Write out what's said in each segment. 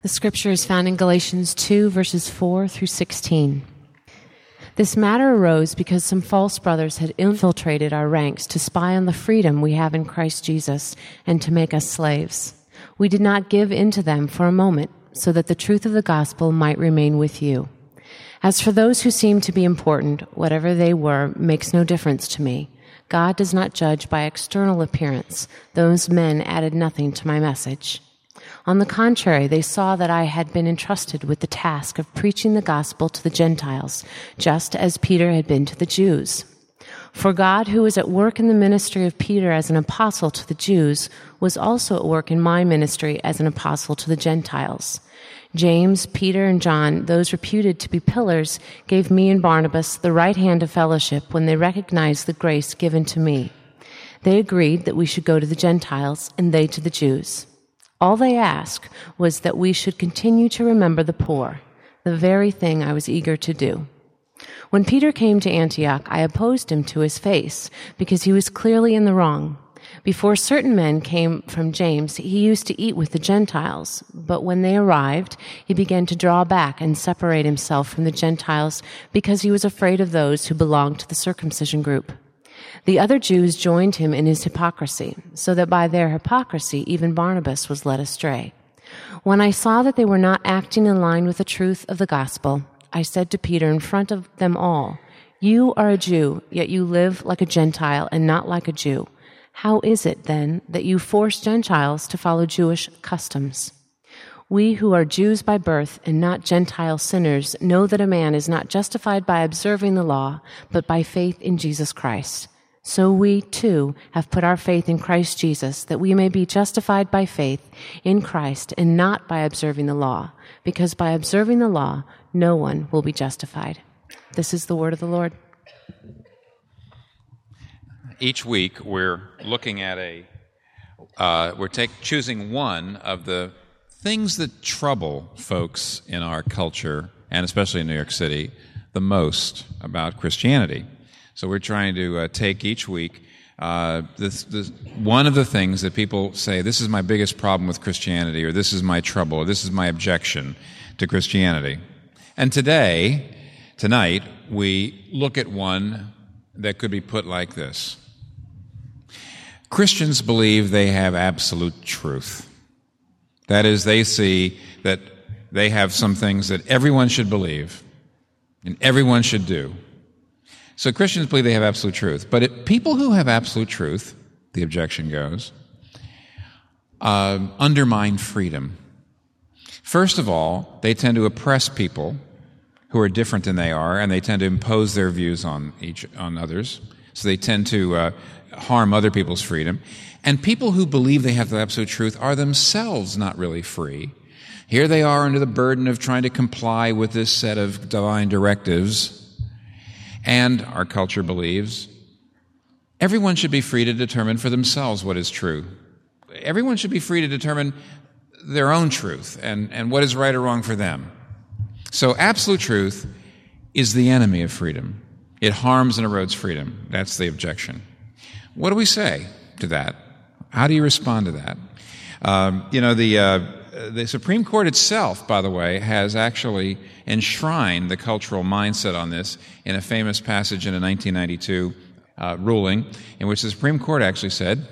The scripture is found in Galatians 2, verses 4 through 16. This matter arose because some false brothers had infiltrated our ranks to spy on the freedom we have in Christ Jesus and to make us slaves. We did not give in to them for a moment so that the truth of the gospel might remain with you. As for those who seem to be important, whatever they were makes no difference to me. God does not judge by external appearance. Those men added nothing to my message. On the contrary, they saw that I had been entrusted with the task of preaching the gospel to the Gentiles, just as Peter had been to the Jews. For God, who was at work in the ministry of Peter as an apostle to the Jews, was also at work in my ministry as an apostle to the Gentiles. James, Peter, and John, those reputed to be pillars, gave me and Barnabas the right hand of fellowship when they recognized the grace given to me. They agreed that we should go to the Gentiles and they to the Jews. All they asked was that we should continue to remember the poor, the very thing I was eager to do. When Peter came to Antioch, I opposed him to his face because he was clearly in the wrong. Before certain men came from James, he used to eat with the Gentiles, but when they arrived, he began to draw back and separate himself from the Gentiles because he was afraid of those who belonged to the circumcision group. The other Jews joined him in his hypocrisy, so that by their hypocrisy even Barnabas was led astray. When I saw that they were not acting in line with the truth of the gospel, I said to Peter in front of them all, You are a Jew, yet you live like a Gentile and not like a Jew. How is it, then, that you force Gentiles to follow Jewish customs? We who are Jews by birth and not Gentile sinners know that a man is not justified by observing the law, but by faith in Jesus Christ. So we too have put our faith in Christ Jesus that we may be justified by faith in Christ and not by observing the law, because by observing the law, no one will be justified. This is the word of the Lord. Each week we're looking at a, uh, we're take, choosing one of the things that trouble folks in our culture, and especially in New York City, the most about Christianity. So we're trying to uh, take each week uh, this, this, one of the things that people say, this is my biggest problem with Christianity, or this is my trouble, or this is my objection to Christianity. And today, tonight, we look at one that could be put like this Christians believe they have absolute truth. That is, they see that they have some things that everyone should believe and everyone should do. So Christians believe they have absolute truth. But it, people who have absolute truth, the objection goes, uh, undermine freedom. First of all, they tend to oppress people who are different than they are, and they tend to impose their views on each on others. So they tend to uh, harm other people's freedom. And people who believe they have the absolute truth are themselves not really free. Here they are under the burden of trying to comply with this set of divine directives and our culture believes everyone should be free to determine for themselves what is true. Everyone should be free to determine their own truth and, and what is right or wrong for them. So, absolute truth is the enemy of freedom. It harms and erodes freedom. That's the objection. What do we say to that? How do you respond to that? Um, you know, the, uh, the Supreme Court itself, by the way, has actually enshrined the cultural mindset on this in a famous passage in a 1992 uh, ruling in which the Supreme Court actually said,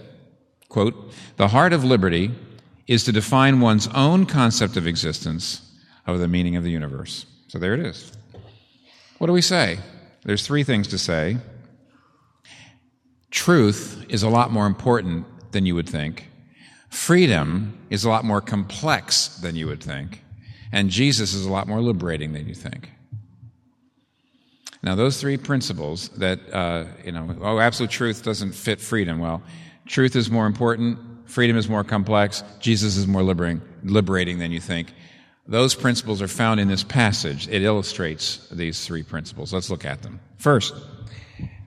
quote, the heart of liberty is to define one's own concept of existence of the meaning of the universe. So there it is. What do we say? There's three things to say. Truth is a lot more important than you would think. Freedom is a lot more complex than you would think, and Jesus is a lot more liberating than you think. Now, those three principles that, uh, you know, oh, absolute truth doesn't fit freedom. Well, truth is more important, freedom is more complex, Jesus is more liberating, liberating than you think. Those principles are found in this passage. It illustrates these three principles. Let's look at them. First,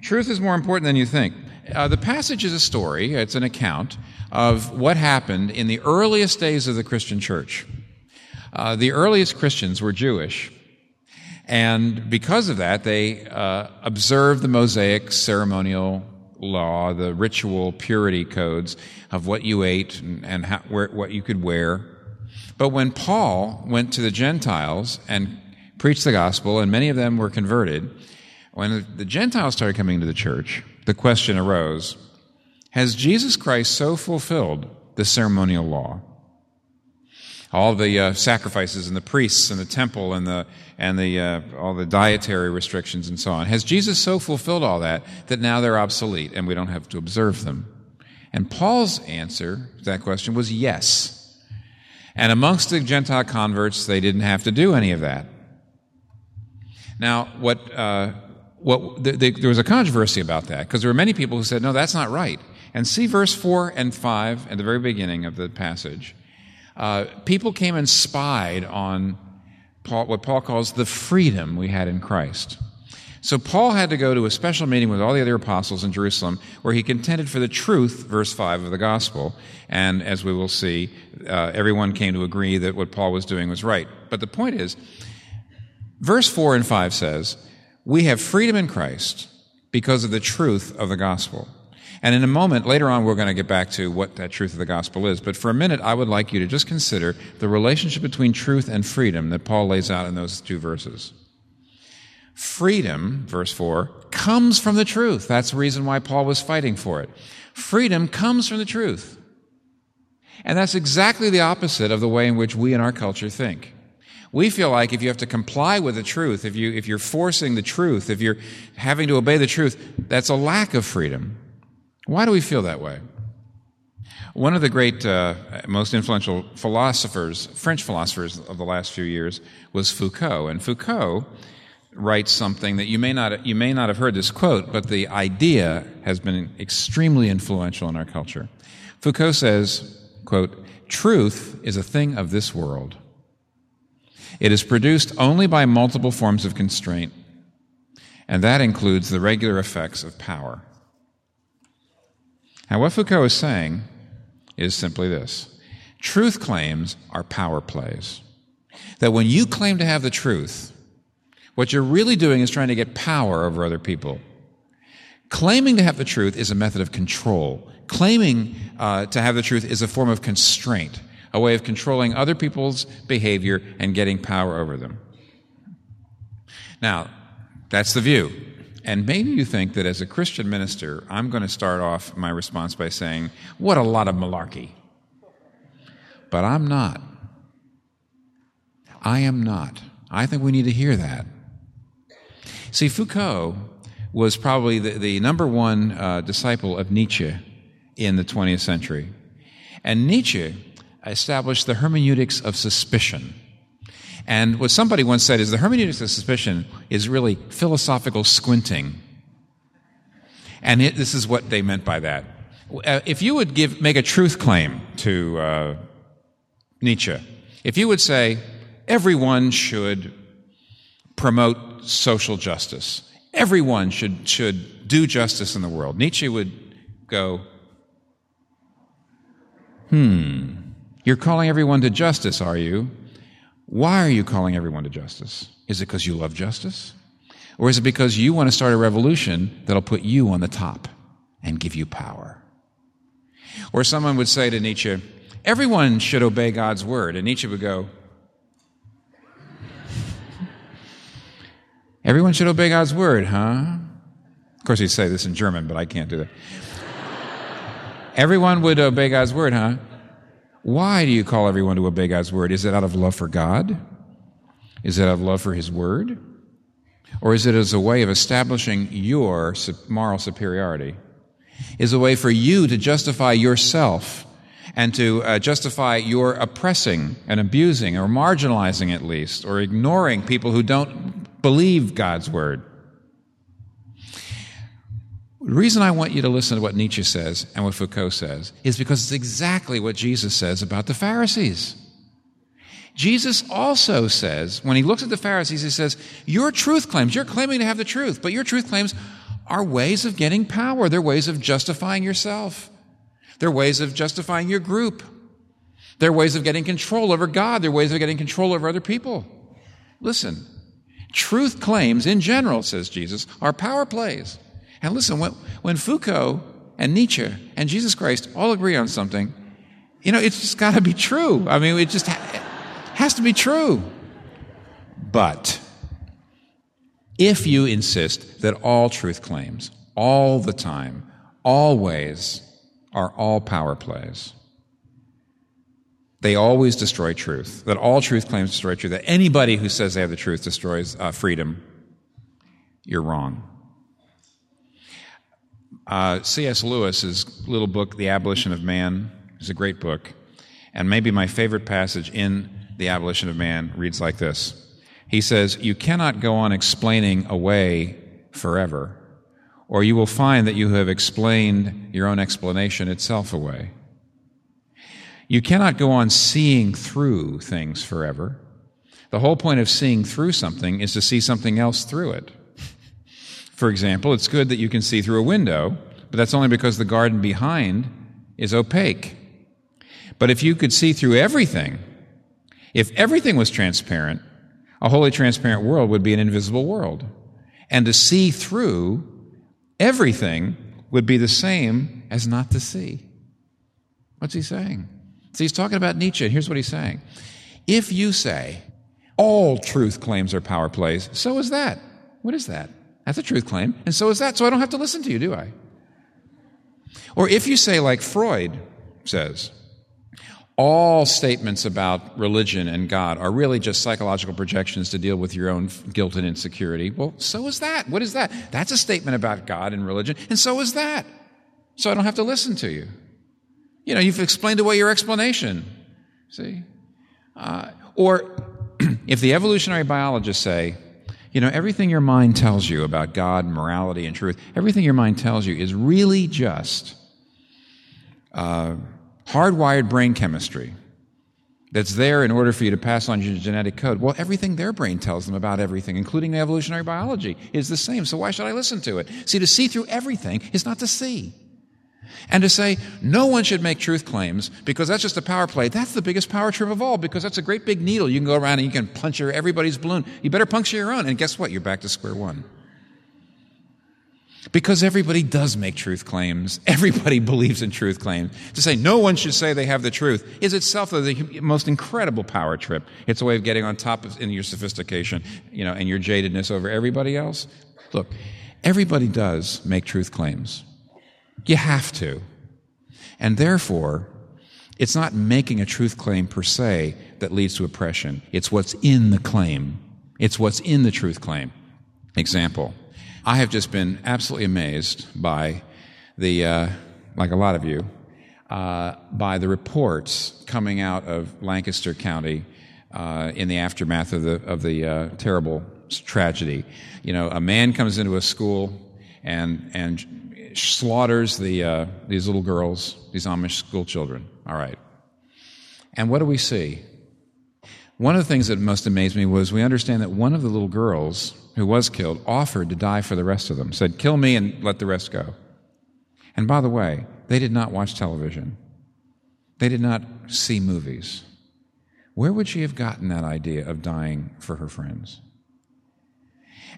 truth is more important than you think. Uh, the passage is a story, it's an account of what happened in the earliest days of the Christian church. Uh, the earliest Christians were Jewish, and because of that, they uh, observed the Mosaic ceremonial law, the ritual purity codes of what you ate and, and how, where, what you could wear. But when Paul went to the Gentiles and preached the gospel, and many of them were converted, when the Gentiles started coming into the church, the question arose Has Jesus Christ so fulfilled the ceremonial law? All the uh, sacrifices and the priests and the temple and the and the uh, all the dietary restrictions and so on. Has Jesus so fulfilled all that that now they're obsolete and we don't have to observe them? And Paul's answer to that question was yes. And amongst the Gentile converts, they didn't have to do any of that. Now, what, uh, what the, the, there was a controversy about that because there were many people who said, no, that's not right. And see verse 4 and 5 at the very beginning of the passage. Uh, people came and spied on Paul, what Paul calls the freedom we had in Christ. So Paul had to go to a special meeting with all the other apostles in Jerusalem where he contended for the truth, verse 5 of the gospel. And as we will see, uh, everyone came to agree that what Paul was doing was right. But the point is, verse 4 and 5 says, We have freedom in Christ because of the truth of the gospel. And in a moment, later on, we're going to get back to what that truth of the gospel is. But for a minute, I would like you to just consider the relationship between truth and freedom that Paul lays out in those two verses. Freedom, verse 4, comes from the truth. That's the reason why Paul was fighting for it. Freedom comes from the truth. And that's exactly the opposite of the way in which we in our culture think. We feel like if you have to comply with the truth, if, you, if you're forcing the truth, if you're having to obey the truth, that's a lack of freedom. Why do we feel that way? One of the great, uh, most influential philosophers, French philosophers of the last few years, was Foucault. And Foucault writes something that you may not you may not have heard this quote, but the idea has been extremely influential in our culture. Foucault says, quote, truth is a thing of this world. It is produced only by multiple forms of constraint, and that includes the regular effects of power. Now, what Foucault is saying is simply this truth claims are power plays. That when you claim to have the truth, what you're really doing is trying to get power over other people. Claiming to have the truth is a method of control. Claiming uh, to have the truth is a form of constraint, a way of controlling other people's behavior and getting power over them. Now, that's the view. And maybe you think that as a Christian minister, I'm going to start off my response by saying, What a lot of malarkey. But I'm not. I am not. I think we need to hear that. See, Foucault was probably the, the number one uh, disciple of Nietzsche in the 20th century. And Nietzsche established the hermeneutics of suspicion. And what somebody once said is the hermeneutics of suspicion is really philosophical squinting. And it, this is what they meant by that. Uh, if you would give, make a truth claim to uh, Nietzsche, if you would say, everyone should promote social justice. Everyone should, should do justice in the world. Nietzsche would go, hmm, you're calling everyone to justice, are you? Why are you calling everyone to justice? Is it because you love justice? Or is it because you want to start a revolution that'll put you on the top and give you power? Or someone would say to Nietzsche, everyone should obey God's word. And Nietzsche would go, Everyone should obey God's word, huh? Of course, he'd say this in German, but I can't do that. everyone would obey God's word, huh? Why do you call everyone to obey God's word? Is it out of love for God? Is it out of love for his word? Or is it as a way of establishing your moral superiority? Is a way for you to justify yourself and to uh, justify your oppressing and abusing or marginalizing at least or ignoring people who don't believe God's word. The reason I want you to listen to what Nietzsche says and what Foucault says is because it's exactly what Jesus says about the Pharisees. Jesus also says, when he looks at the Pharisees, he says, Your truth claims, you're claiming to have the truth, but your truth claims are ways of getting power. They're ways of justifying yourself. They're ways of justifying your group. They're ways of getting control over God. They're ways of getting control over other people. Listen, Truth claims, in general, says Jesus, are power plays. And listen, when, when Foucault and Nietzsche and Jesus Christ all agree on something, you know, it's just got to be true. I mean, it just, has to be true. But if you insist that all truth claims, all the time, always, are all power plays, they always destroy truth, that all truth claims destroy truth, that anybody who says they have the truth destroys uh, freedom, you're wrong. Uh, C.S. Lewis's little book, The Abolition of Man, is a great book. And maybe my favorite passage in The Abolition of Man reads like this He says, You cannot go on explaining away forever, or you will find that you have explained your own explanation itself away. You cannot go on seeing through things forever. The whole point of seeing through something is to see something else through it. For example, it's good that you can see through a window, but that's only because the garden behind is opaque. But if you could see through everything, if everything was transparent, a wholly transparent world would be an invisible world. And to see through everything would be the same as not to see. What's he saying? So he's talking about Nietzsche, and here's what he's saying. If you say all truth claims are power plays, so is that. What is that? That's a truth claim, and so is that. So I don't have to listen to you, do I? Or if you say, like Freud says, all statements about religion and God are really just psychological projections to deal with your own guilt and insecurity. Well, so is that. What is that? That's a statement about God and religion, and so is that. So I don't have to listen to you. You know, you've explained away your explanation. See? Uh, or if the evolutionary biologists say, you know, everything your mind tells you about God, morality, and truth, everything your mind tells you is really just uh, hardwired brain chemistry that's there in order for you to pass on your genetic code. Well, everything their brain tells them about everything, including evolutionary biology, is the same. So why should I listen to it? See, to see through everything is not to see. And to say no one should make truth claims because that's just a power play, that's the biggest power trip of all because that's a great big needle. You can go around and you can puncture everybody's balloon. You better puncture your own. And guess what? You're back to square one. Because everybody does make truth claims. Everybody believes in truth claims. To say no one should say they have the truth is itself the most incredible power trip. It's a way of getting on top of in your sophistication, you know, and your jadedness over everybody else. Look, everybody does make truth claims. You have to. And therefore, it's not making a truth claim per se that leads to oppression. It's what's in the claim. It's what's in the truth claim. Example. I have just been absolutely amazed by the, uh, like a lot of you, uh, by the reports coming out of Lancaster County uh, in the aftermath of the, of the uh, terrible tragedy. You know, a man comes into a school and, and slaughters the, uh, these little girls, these Amish school children. All right. And what do we see? One of the things that most amazed me was we understand that one of the little girls who was killed offered to die for the rest of them, said, Kill me and let the rest go. And by the way, they did not watch television, they did not see movies. Where would she have gotten that idea of dying for her friends?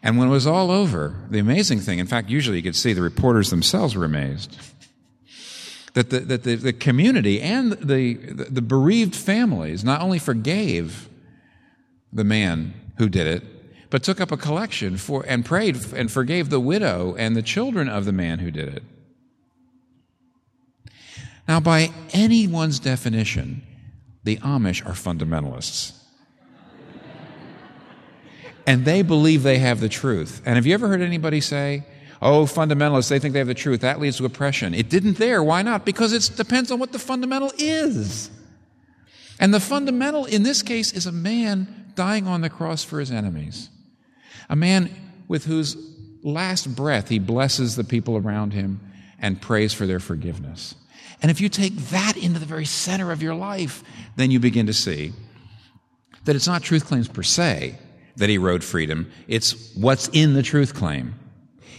And when it was all over, the amazing thing, in fact, usually you could see the reporters themselves were amazed, that the, that the, the community and the, the, the bereaved families not only forgave the man who did it, but took up a collection for, and prayed and forgave the widow and the children of the man who did it. Now, by anyone's definition, the Amish are fundamentalists and they believe they have the truth. And have you ever heard anybody say, oh, fundamentalists, they think they have the truth. That leads to oppression. It didn't there. Why not? Because it depends on what the fundamental is. And the fundamental in this case is a man dying on the cross for his enemies. A man with whose last breath he blesses the people around him and prays for their forgiveness. And if you take that into the very center of your life, then you begin to see that it's not truth claims per se, that erode freedom. It's what's in the truth claim.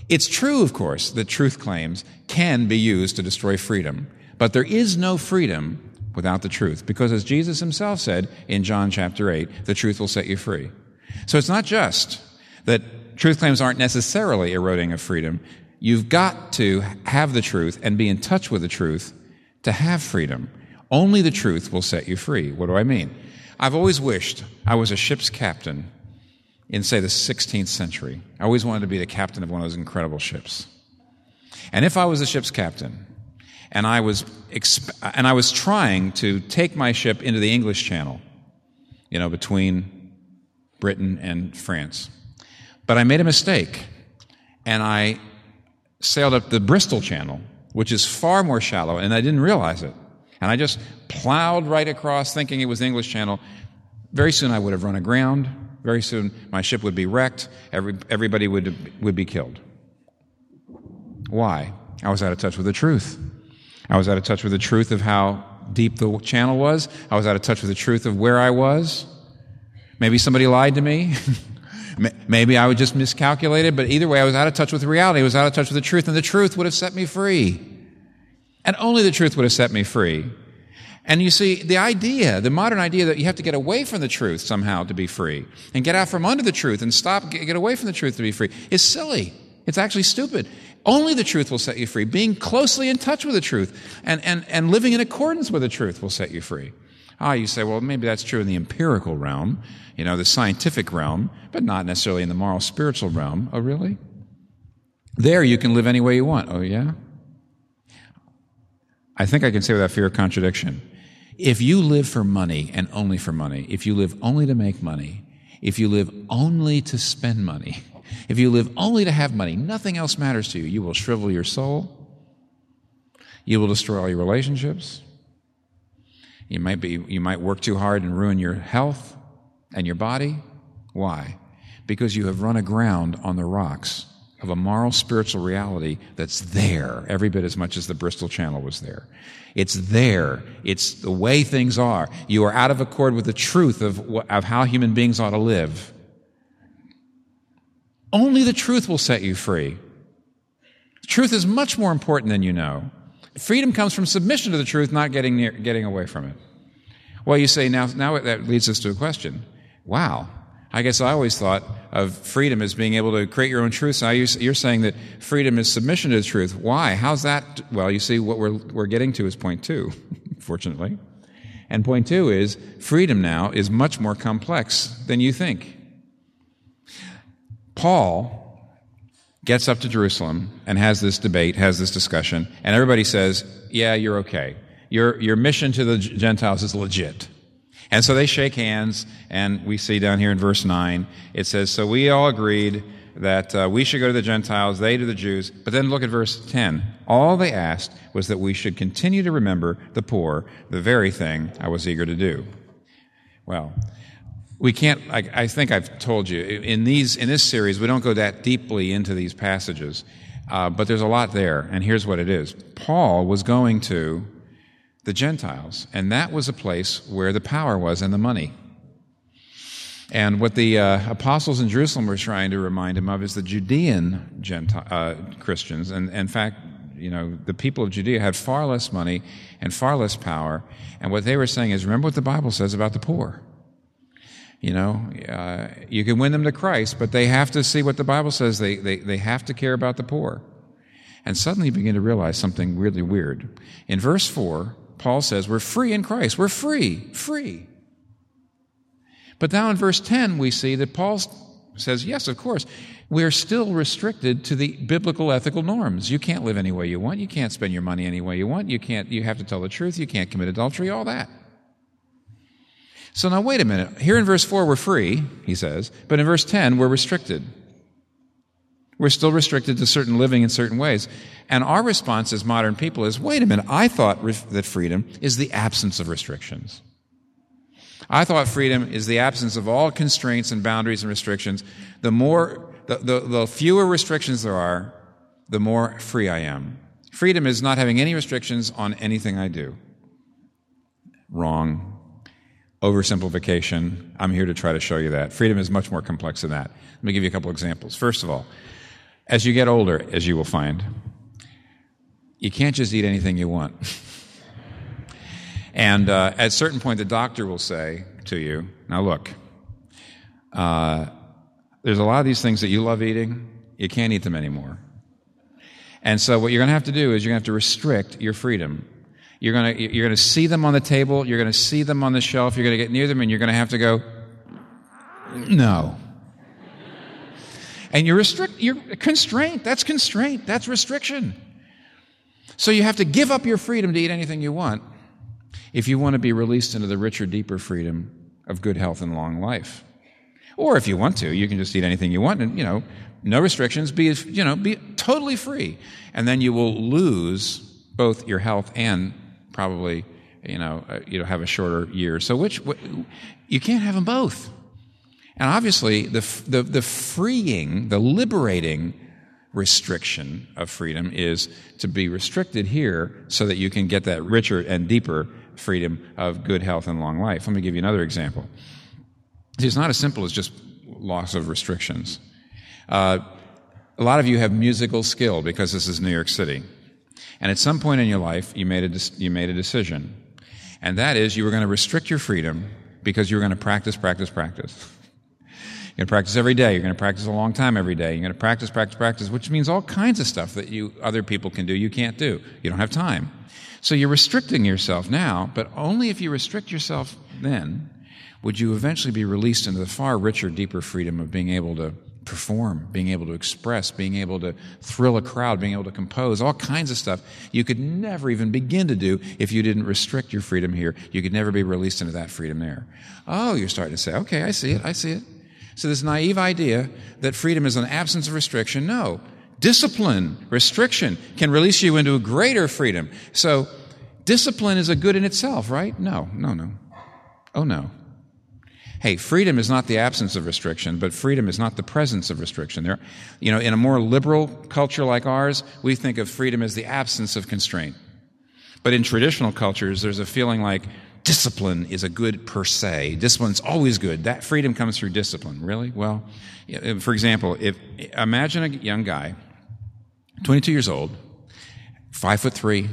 It's true, of course, that truth claims can be used to destroy freedom, but there is no freedom without the truth, because as Jesus himself said in John chapter 8, the truth will set you free. So it's not just that truth claims aren't necessarily eroding of freedom. You've got to have the truth and be in touch with the truth to have freedom. Only the truth will set you free. What do I mean? I've always wished I was a ship's captain in, say, the 16th century. I always wanted to be the captain of one of those incredible ships. And if I was a ship's captain, and I was, exp- and I was trying to take my ship into the English Channel, you know, between Britain and France, but I made a mistake, and I sailed up the Bristol Channel, which is far more shallow, and I didn't realize it. And I just plowed right across thinking it was the English Channel. Very soon I would have run aground. Very soon my ship would be wrecked. Every, everybody would, would be killed. Why? I was out of touch with the truth. I was out of touch with the truth of how deep the channel was. I was out of touch with the truth of where I was. Maybe somebody lied to me. Maybe I was just miscalculated, but either way, I was out of touch with reality. I was out of touch with the truth, and the truth would have set me free. And only the truth would have set me free. And you see, the idea, the modern idea that you have to get away from the truth somehow to be free, and get out from under the truth and stop, get away from the truth to be free, is silly. It's actually stupid. Only the truth will set you free. Being closely in touch with the truth and, and, and living in accordance with the truth will set you free. Ah, you say, well, maybe that's true in the empirical realm, you know, the scientific realm, but not necessarily in the moral spiritual realm. Oh, really? There you can live any way you want. Oh, yeah? I think I can say without fear of contradiction. If you live for money and only for money, if you live only to make money, if you live only to spend money, if you live only to have money, nothing else matters to you. You will shrivel your soul. You will destroy all your relationships. You might, be, you might work too hard and ruin your health and your body. Why? Because you have run aground on the rocks of a moral spiritual reality that's there every bit as much as the Bristol Channel was there. It's there. It's the way things are. You are out of accord with the truth of, of how human beings ought to live. Only the truth will set you free. Truth is much more important than you know. Freedom comes from submission to the truth, not getting, near, getting away from it. Well, you say, now, now that leads us to a question. Wow. I guess I always thought of freedom as being able to create your own truth. Now you're saying that freedom is submission to the truth. Why? How's that? Well, you see, what we're, we're getting to is point two, fortunately. And point two is freedom now is much more complex than you think. Paul gets up to Jerusalem and has this debate, has this discussion, and everybody says, Yeah, you're okay. Your, your mission to the Gentiles is legit. And so they shake hands, and we see down here in verse 9, it says, So we all agreed that uh, we should go to the Gentiles, they to the Jews. But then look at verse 10. All they asked was that we should continue to remember the poor, the very thing I was eager to do. Well, we can't I, I, think i've told you in these in this series we don't go that deeply into these passages uh, but there's a lot there and here's what it is paul was going to the gentiles and that was a place where the power was and the money and what the uh, apostles in jerusalem were trying to remind him of is the judean Gentile, uh, christians and, and in fact you know the people of judea had far less money and far less power and what they were saying is remember what the bible says about the poor you know, uh, you can win them to Christ, but they have to see what the Bible says. They, they, they have to care about the poor. And suddenly you begin to realize something really weird. In verse 4, Paul says, We're free in Christ. We're free, free. But now in verse 10, we see that Paul says, Yes, of course, we're still restricted to the biblical ethical norms. You can't live any way you want. You can't spend your money any way you want. You can't, you have to tell the truth. You can't commit adultery, all that. So now, wait a minute. Here in verse 4, we're free, he says, but in verse 10, we're restricted. We're still restricted to certain living in certain ways. And our response as modern people is wait a minute, I thought that freedom is the absence of restrictions. I thought freedom is the absence of all constraints and boundaries and restrictions. The more, the, the, the fewer restrictions there are, the more free I am. Freedom is not having any restrictions on anything I do. Wrong oversimplification. I'm here to try to show you that. Freedom is much more complex than that. Let me give you a couple examples. First of all, as you get older, as you will find, you can't just eat anything you want. and uh, at a certain point, the doctor will say to you, Now look, uh, there's a lot of these things that you love eating, you can't eat them anymore. And so, what you're going to have to do is you're going to have to restrict your freedom You're going to you're going to see them on the table, you're going to see them on the shelf, you're going to get near them, and you're going to have to go, no. And you're restrict, you're constraint. That's constraint. That's restriction. So you have to give up your freedom to eat anything you want if you want to be released into the richer, deeper freedom of good health and long life. Or if you want to, you can just eat anything you want and, you know, no restrictions, be, you know, be totally free. And then you will lose both your health and probably, you know, uh, you know, have a shorter year. So which, you can't have them both. And obviously, the, the, the freeing, the liberating restriction of freedom is to be restricted here so that you can get that richer and deeper freedom of good health and long life. Let me give you another example. It's not as simple as just loss of restrictions. Uh, a lot of you have musical skill because this is New York City. And at some point in your life, you made a, you made a decision. And that is you were going to restrict your freedom because you were going to practice, practice, practice. You're going to practice every day. You're going to practice a long time every day. You're going to practice, practice, practice, which means all kinds of stuff that you other people can do you can't do. You don't have time. So you're restricting yourself now, but only if you restrict yourself then would you eventually be released into the far richer, deeper freedom of being able to perform, being able to express, being able to thrill a crowd, being able to compose, all kinds of stuff you could never even begin to do if you didn't restrict your freedom here. You could never be released into that freedom there. Oh, you're starting to say, okay, I see it, I see it. So, this naive idea that freedom is an absence of restriction, no. Discipline, restriction, can release you into a greater freedom. So, discipline is a good in itself, right? No, no, no. Oh, no. Hey, freedom is not the absence of restriction, but freedom is not the presence of restriction. There, you know, in a more liberal culture like ours, we think of freedom as the absence of constraint. But in traditional cultures, there's a feeling like discipline is a good per se. Discipline's always good. That freedom comes through discipline. Really? Well, for example, if imagine a young guy, 22 years old, five foot three,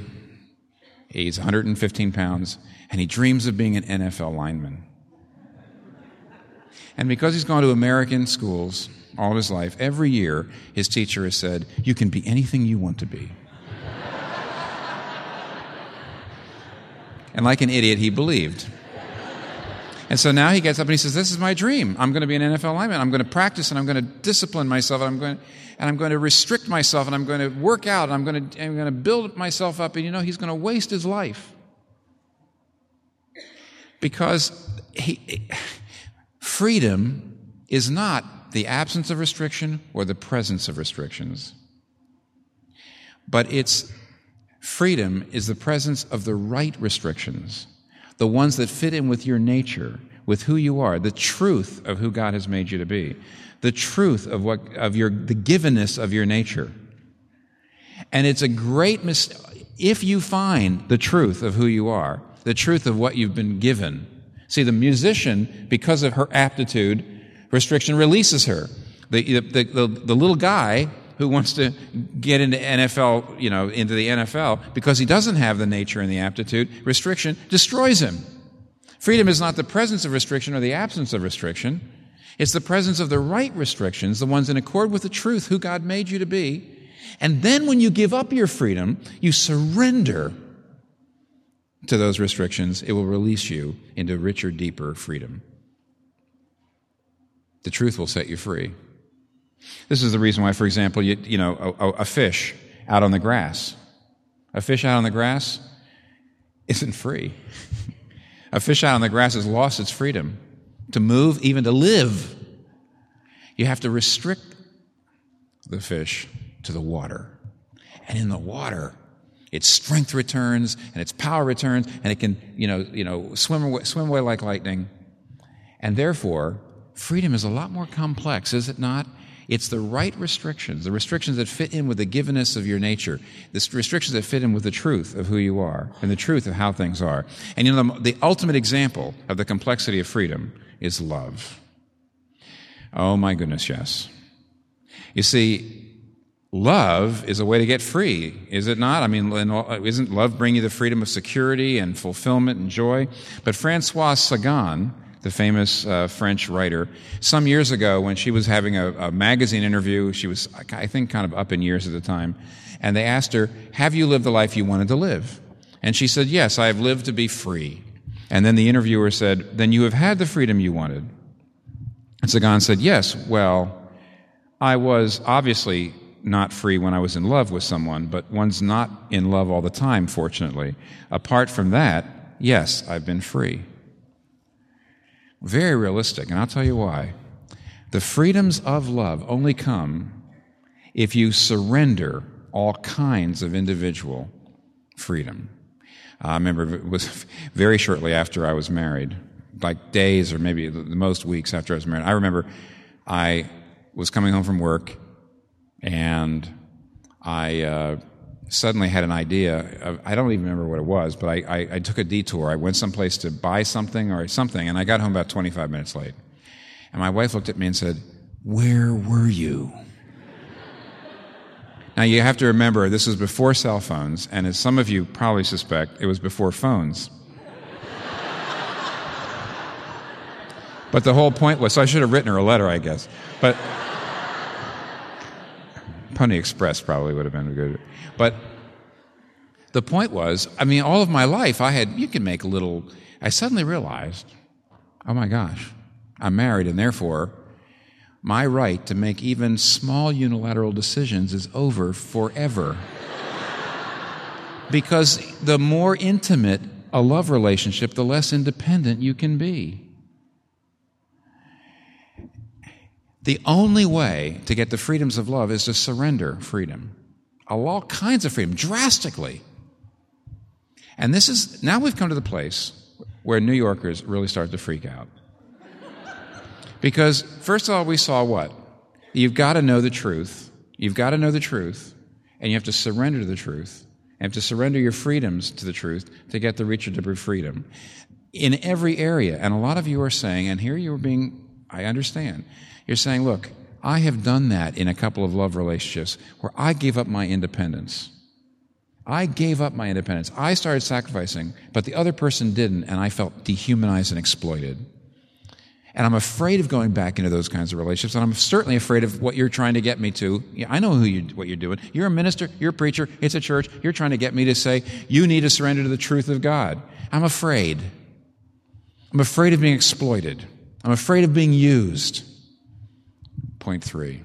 he's 115 pounds, and he dreams of being an NFL lineman. And because he's gone to American schools all his life, every year his teacher has said, You can be anything you want to be. And like an idiot, he believed. And so now he gets up and he says, This is my dream. I'm going to be an NFL lineman. I'm going to practice and I'm going to discipline myself and I'm going to, and I'm going to restrict myself and I'm going to work out and I'm going to, I'm going to build myself up. And you know, he's going to waste his life. Because he, freedom is not the absence of restriction or the presence of restrictions, but it's Freedom is the presence of the right restrictions, the ones that fit in with your nature, with who you are, the truth of who God has made you to be, the truth of what of your the givenness of your nature. And it's a great mistake if you find the truth of who you are, the truth of what you've been given. See, the musician, because of her aptitude, restriction releases her. The, the, the, the, little guy who wants to get into NFL, you know, into the NFL because he doesn't have the nature and the aptitude, restriction destroys him. Freedom is not the presence of restriction or the absence of restriction. It's the presence of the right restrictions, the ones in accord with the truth, who God made you to be. And then when you give up your freedom, you surrender to those restrictions. It will release you into richer, deeper freedom. The truth will set you free. This is the reason why, for example, you, you know, a, a fish out on the grass. A fish out on the grass isn't free. a fish out on the grass has lost its freedom to move, even to live. You have to restrict the fish to the water. And in the water, its strength returns and its power returns, and it can, you know, you know, swim away, swim away like lightning. And therefore, freedom is a lot more complex, is it not? It's the right restrictions, the restrictions that fit in with the givenness of your nature, the restrictions that fit in with the truth of who you are and the truth of how things are. And you know, the, the ultimate example of the complexity of freedom is love. Oh my goodness, yes. You see, love is a way to get free, is it not? I mean, isn't love bring you the freedom of security and fulfillment and joy? But Francois Sagan, the famous uh, French writer, some years ago when she was having a, a, magazine interview. She was, I think, kind of up in years at the time. And they asked her, Have you lived the life you wanted to live? And she said, Yes, I have lived to be free. And then the interviewer said, Then you have had the freedom you wanted. And Sagan said, Yes, well, I was obviously not free when I was in love with someone, but one's not in love all the time, fortunately. Apart from that, yes, I've been free. Very realistic, and I'll tell you why. The freedoms of love only come if you surrender all kinds of individual freedom. I remember it was very shortly after I was married, like days or maybe the most weeks after I was married. I remember I was coming home from work and I uh, suddenly had an idea. I don't even remember what it was, but I, I, I took a detour. I went someplace to buy something or something, and I got home about 25 minutes late. And my wife looked at me and said, Where were you? Now, you have to remember, this was before cell phones, and as some of you probably suspect, it was before phones. but the whole point was, so I should have written her a letter, I guess. But Pony Express probably would have been good. But the point was, I mean, all of my life, I had, you can make a little, I suddenly realized, oh my gosh, I'm married, and therefore, my right to make even small unilateral decisions is over forever. because the more intimate a love relationship, the less independent you can be. The only way to get the freedoms of love is to surrender freedom. All kinds of freedom, drastically. And this is, now we've come to the place where New Yorkers really start to freak out. Because, first of all, we saw what? You've got to know the truth. You've got to know the truth, and you have to surrender to the truth. You have to surrender your freedoms to the truth to get the reachable freedom. In every area, and a lot of you are saying, and here you are being, I understand, you're saying, look, I have done that in a couple of love relationships where I gave up my independence. I gave up my independence. I started sacrificing, but the other person didn't, and I felt dehumanized and exploited. And I'm afraid of going back into those kinds of relationships. And I'm certainly afraid of what you're trying to get me to. I know who you, what you're doing. You're a minister, you're a preacher, it's a church. You're trying to get me to say, you need to surrender to the truth of God. I'm afraid. I'm afraid of being exploited. I'm afraid of being used. Point three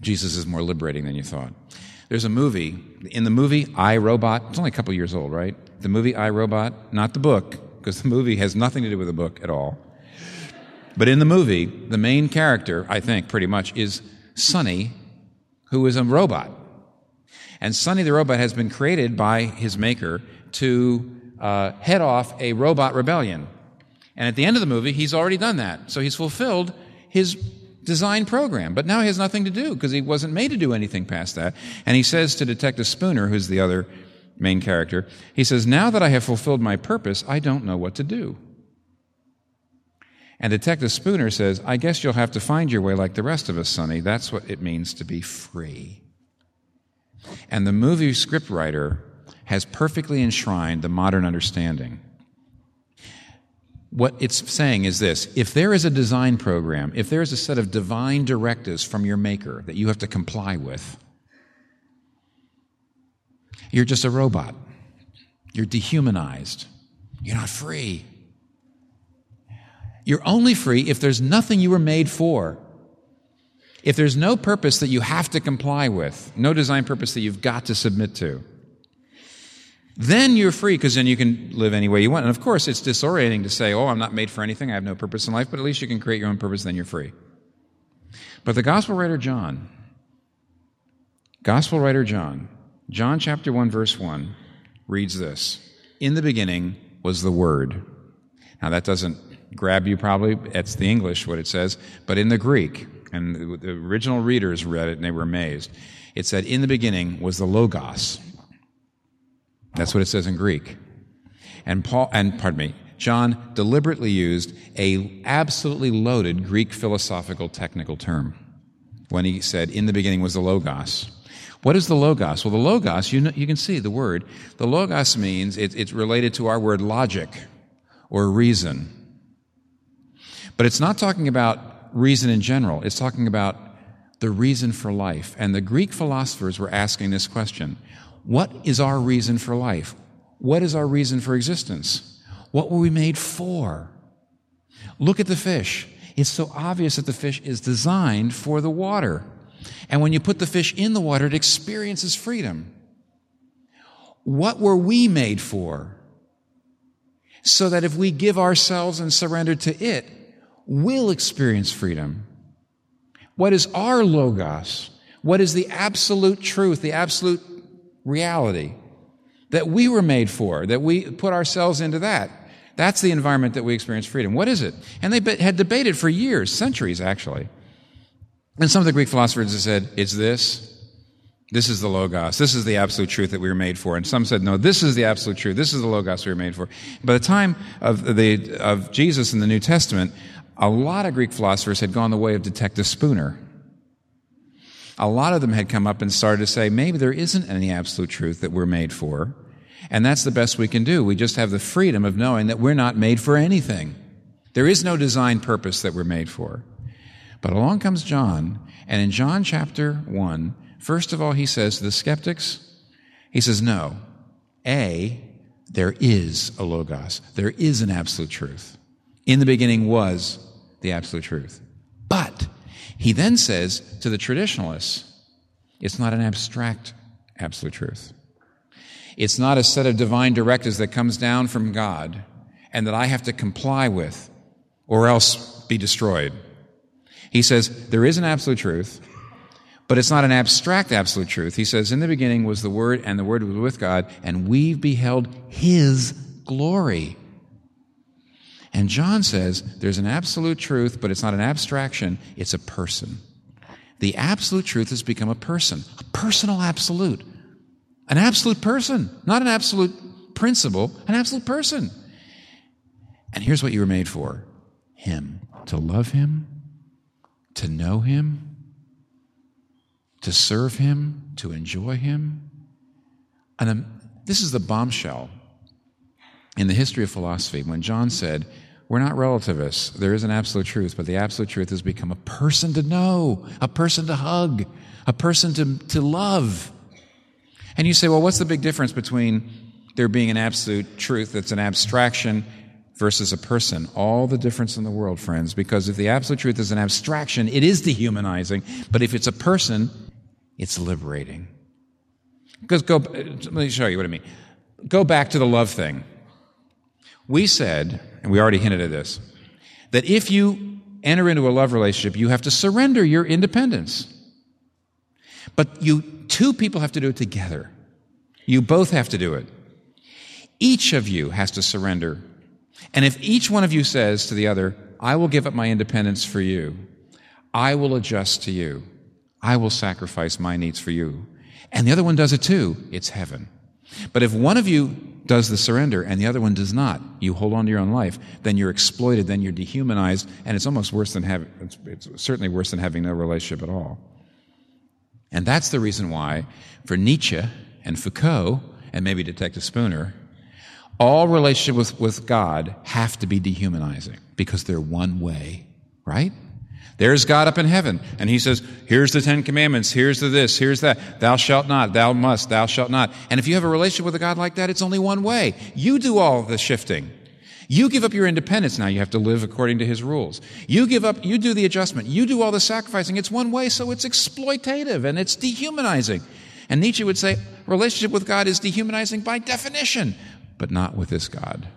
Jesus is more liberating than you thought. There's a movie. In the movie I Robot, it's only a couple years old, right? The movie I Robot, not the book, because the movie has nothing to do with the book at all. But in the movie, the main character, I think, pretty much, is Sonny, who is a robot. And Sonny the robot has been created by his maker to uh, head off a robot rebellion. And at the end of the movie, he's already done that. So he's fulfilled his design program. But now he has nothing to do because he wasn't made to do anything past that. And he says to Detective Spooner, who's the other main character, he says, Now that I have fulfilled my purpose, I don't know what to do. And Detective Spooner says, I guess you'll have to find your way like the rest of us, Sonny. That's what it means to be free. And the movie scriptwriter has perfectly enshrined the modern understanding. What it's saying is this if there is a design program, if there is a set of divine directives from your maker that you have to comply with, you're just a robot. You're dehumanized. You're not free. You're only free if there's nothing you were made for. If there's no purpose that you have to comply with, no design purpose that you've got to submit to, then you're free because then you can live any way you want. And of course, it's disorienting to say, oh, I'm not made for anything, I have no purpose in life, but at least you can create your own purpose, then you're free. But the gospel writer John, gospel writer John, John chapter 1, verse 1, reads this In the beginning was the Word. Now, that doesn't grab you probably. It's the English, what it says. But in the Greek, and the original readers read it and they were amazed, it said, In the beginning was the Logos. That's what it says in Greek. And Paul, and pardon me, John deliberately used a absolutely loaded Greek philosophical technical term when he said, In the beginning was the Logos. What is the Logos? Well, the Logos, you, know, you can see the word. The Logos means it, it's related to our word logic or reason. But it's not talking about reason in general, it's talking about the reason for life. And the Greek philosophers were asking this question What is our reason for life? What is our reason for existence? What were we made for? Look at the fish. It's so obvious that the fish is designed for the water. And when you put the fish in the water, it experiences freedom. What were we made for? So that if we give ourselves and surrender to it, we'll experience freedom. What is our logos? What is the absolute truth, the absolute reality that we were made for, that we put ourselves into that? That's the environment that we experience freedom. What is it? And they had debated for years, centuries actually. And some of the Greek philosophers have said, it's this. This is the Logos. This is the absolute truth that we were made for. And some said, no, this is the absolute truth. This is the Logos we were made for. By the time of, the, of Jesus in the New Testament, a lot of Greek philosophers had gone the way of Detective Spooner. A lot of them had come up and started to say, maybe there isn't any absolute truth that we're made for. And that's the best we can do. We just have the freedom of knowing that we're not made for anything. There is no design purpose that we're made for. But along comes John, and in John chapter 1, first of all, he says to the skeptics, he says, No, A, there is a Logos, there is an absolute truth. In the beginning was the absolute truth. But he then says to the traditionalists, it's not an abstract absolute truth. It's not a set of divine directives that comes down from God and that I have to comply with or else be destroyed. He says there is an absolute truth, but it's not an abstract absolute truth. He says, In the beginning was the Word, and the Word was with God, and we've beheld His glory. And John says there's an absolute truth, but it's not an abstraction, it's a person. The absolute truth has become a person, a personal absolute. An absolute person, not an absolute principle, an absolute person. And here's what you were made for Him, to love Him to know Him, to serve Him, to enjoy Him. And um, this is the bombshell in the history of philosophy when John said, We're not relativists. There is an absolute truth, but the absolute truth has become a person to know, a person to hug, a person to, to love. And you say, Well, what's the big difference between there being an absolute truth that's an abstraction versus a person. All the difference in the world, friends, because if the absolute truth is an abstraction, it is dehumanizing. But if it's a person, it's liberating. Because go, let me show you what I mean. Go back to the love thing. We said, and we already hinted at this, that if you enter into a love relationship, you have to surrender your independence. But you, two people have to do it together. You both have to do it. Each of you has to surrender and if each one of you says to the other, I will give up my independence for you, I will adjust to you, I will sacrifice my needs for you, and the other one does it too, it's heaven. But if one of you does the surrender and the other one does not, you hold on to your own life, then you're exploited, then you're dehumanized, and it's almost worse than having, it's, it's certainly worse than having no relationship at all. And that's the reason why, for Nietzsche and Foucault, and maybe Detective Spooner, all relationship with, with God have to be dehumanizing because they're one way, right? There's God up in heaven, and He says, Here's the Ten Commandments, here's the this, here's that. Thou shalt not, thou must, thou shalt not. And if you have a relationship with a God like that, it's only one way. You do all the shifting. You give up your independence now, you have to live according to His rules. You give up, you do the adjustment, you do all the sacrificing. It's one way, so it's exploitative and it's dehumanizing. And Nietzsche would say, relationship with God is dehumanizing by definition but not with this God.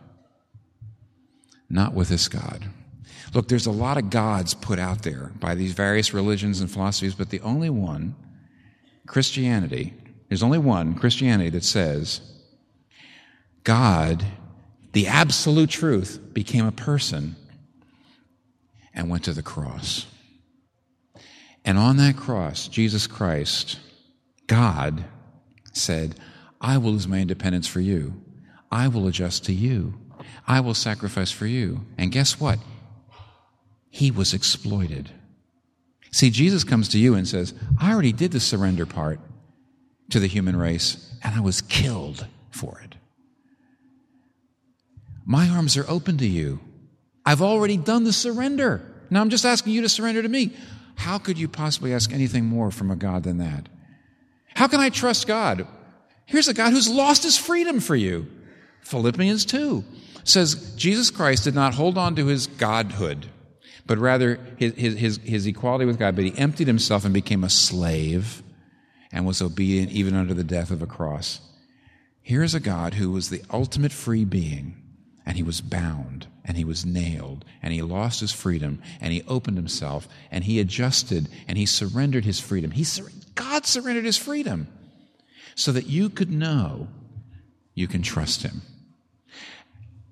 Not with this God. Look, there's a lot of gods put out there by these various religions and philosophies, but the only one, Christianity, there's only one, Christianity, that says God, the absolute truth, became a person and went to the cross. And on that cross, Jesus Christ, God, said, I will lose my independence for you. I will adjust to you. I will sacrifice for you. And guess what? He was exploited. See, Jesus comes to you and says, I already did the surrender part to the human race, and I was killed for it. My arms are open to you. I've already done the surrender. Now I'm just asking you to surrender to me. How could you possibly ask anything more from a God than that? How can I trust God? Here's a God who's lost his freedom for you. Philippians 2 says Jesus Christ did not hold on to his godhood, but rather his, his, his, equality with God, but he emptied himself and became a slave and was obedient even unto the death of a cross. Here's a God who was the ultimate free being, and he was bound, and he was nailed, and he lost his freedom, and he opened himself, and he adjusted, and he surrendered his freedom. He, God surrendered his freedom so that you could know you can trust him.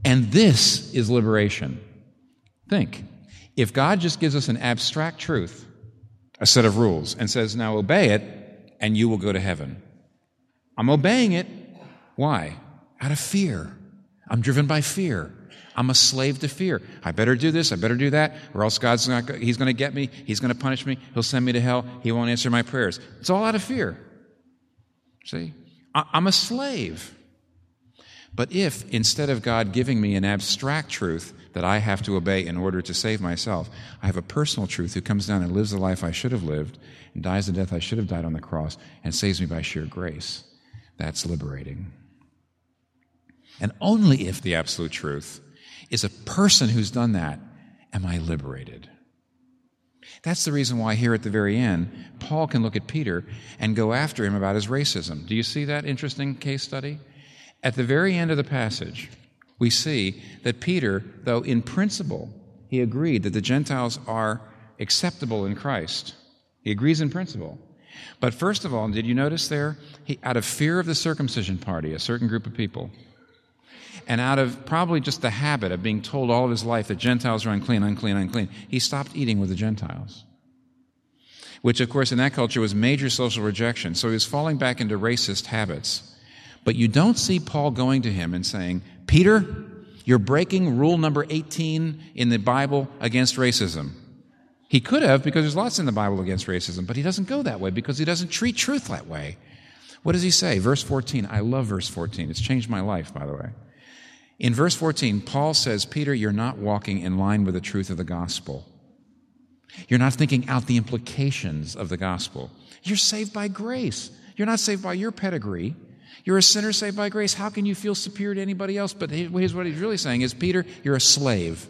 And this is liberation. Think if God just gives us an abstract truth, a set of rules, and says, now obey it, and you will go to heaven. I'm obeying it. Why? Out of fear. I'm driven by fear. I'm a slave to fear. I better do this, I better do that, or else God's not, He's going to get me, He's going to punish me, He'll send me to hell, He won't answer my prayers. It's all out of fear. See? I'm a slave. But if, instead of God giving me an abstract truth that I have to obey in order to save myself, I have a personal truth who comes down and lives the life I should have lived and dies the death I should have died on the cross and saves me by sheer grace, that's liberating. And only if the absolute truth is a person who's done that am I liberated. That's the reason why, here at the very end, Paul can look at Peter and go after him about his racism. Do you see that interesting case study? At the very end of the passage, we see that Peter, though in principle he agreed that the Gentiles are acceptable in Christ, he agrees in principle. But first of all, did you notice there? He, out of fear of the circumcision party, a certain group of people, and out of probably just the habit of being told all of his life that Gentiles are unclean, unclean, unclean, he stopped eating with the Gentiles. Which, of course, in that culture was major social rejection. So he was falling back into racist habits. But you don't see Paul going to him and saying, Peter, you're breaking rule number 18 in the Bible against racism. He could have, because there's lots in the Bible against racism, but he doesn't go that way because he doesn't treat truth that way. What does he say? Verse 14. I love verse 14. It's changed my life, by the way. In verse 14, Paul says, Peter, you're not walking in line with the truth of the gospel. You're not thinking out the implications of the gospel. You're saved by grace. You're not saved by your pedigree. You're a sinner saved by grace. How can you feel superior to anybody else? But here's what he's really saying is, Peter, you're a slave.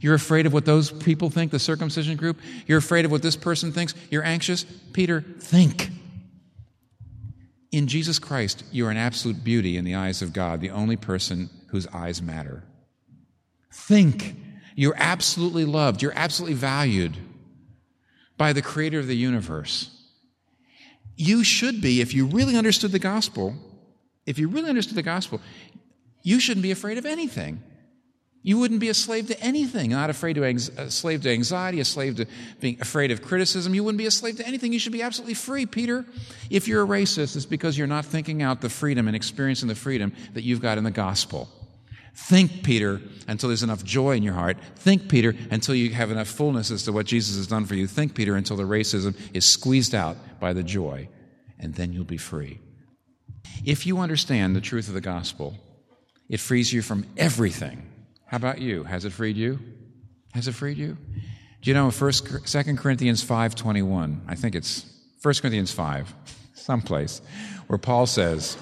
You're afraid of what those people think, the circumcision group. You're afraid of what this person thinks. You're anxious. Peter, think. In Jesus Christ, you are an absolute beauty in the eyes of God, the only person whose eyes matter. Think. You're absolutely loved. You're absolutely valued by the creator of the universe. You should be, if you really understood the gospel, if you really understood the gospel, you shouldn't be afraid of anything. You wouldn't be a slave to anything, not afraid to a slave to anxiety, a slave to being afraid of criticism. You wouldn't be a slave to anything. You should be absolutely free, Peter. If you're a racist, it's because you're not thinking out the freedom and experiencing the freedom that you've got in the gospel. Think, Peter, until there's enough joy in your heart. Think, Peter, until you have enough fullness as to what Jesus has done for you. Think, Peter, until the racism is squeezed out by the joy, and then you'll be free. If you understand the truth of the gospel, it frees you from everything how about you? Has it freed you? Has it freed you? Do you know First, Second Corinthians five twenty one? I think it's First Corinthians five, someplace, where Paul says,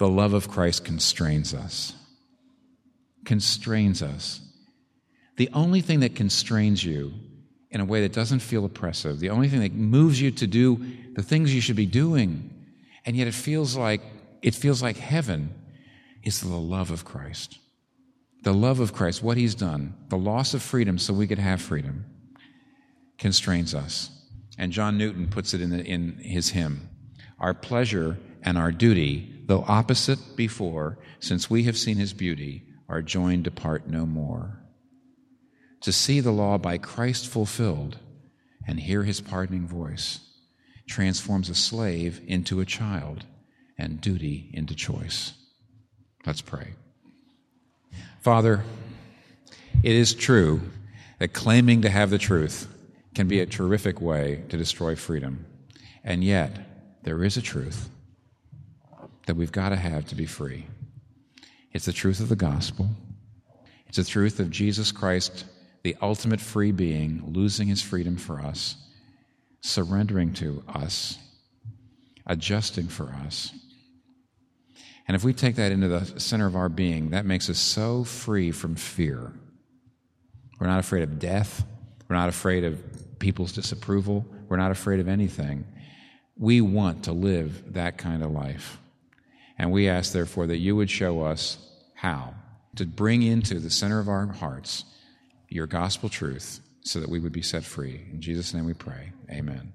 "The love of Christ constrains us." Constrains us. The only thing that constrains you in a way that doesn't feel oppressive, the only thing that moves you to do the things you should be doing, and yet it feels like it feels like heaven is the love of Christ. The love of Christ, what he's done, the loss of freedom so we could have freedom, constrains us. And John Newton puts it in, the, in his hymn Our pleasure and our duty, though opposite before, since we have seen his beauty, are joined to part no more. To see the law by Christ fulfilled and hear his pardoning voice transforms a slave into a child and duty into choice. Let's pray. Father, it is true that claiming to have the truth can be a terrific way to destroy freedom. And yet, there is a truth that we've got to have to be free. It's the truth of the gospel. It's the truth of Jesus Christ, the ultimate free being, losing his freedom for us, surrendering to us, adjusting for us And if we take that into the center of our being, that makes us so free from fear. We're not afraid of death. We're not afraid of people's disapproval. We're not afraid of anything. We want to live that kind of life. And we ask, therefore, that you would show us how to bring into the center of our hearts your gospel truth so that we would be set free. In Jesus' name we pray. Amen.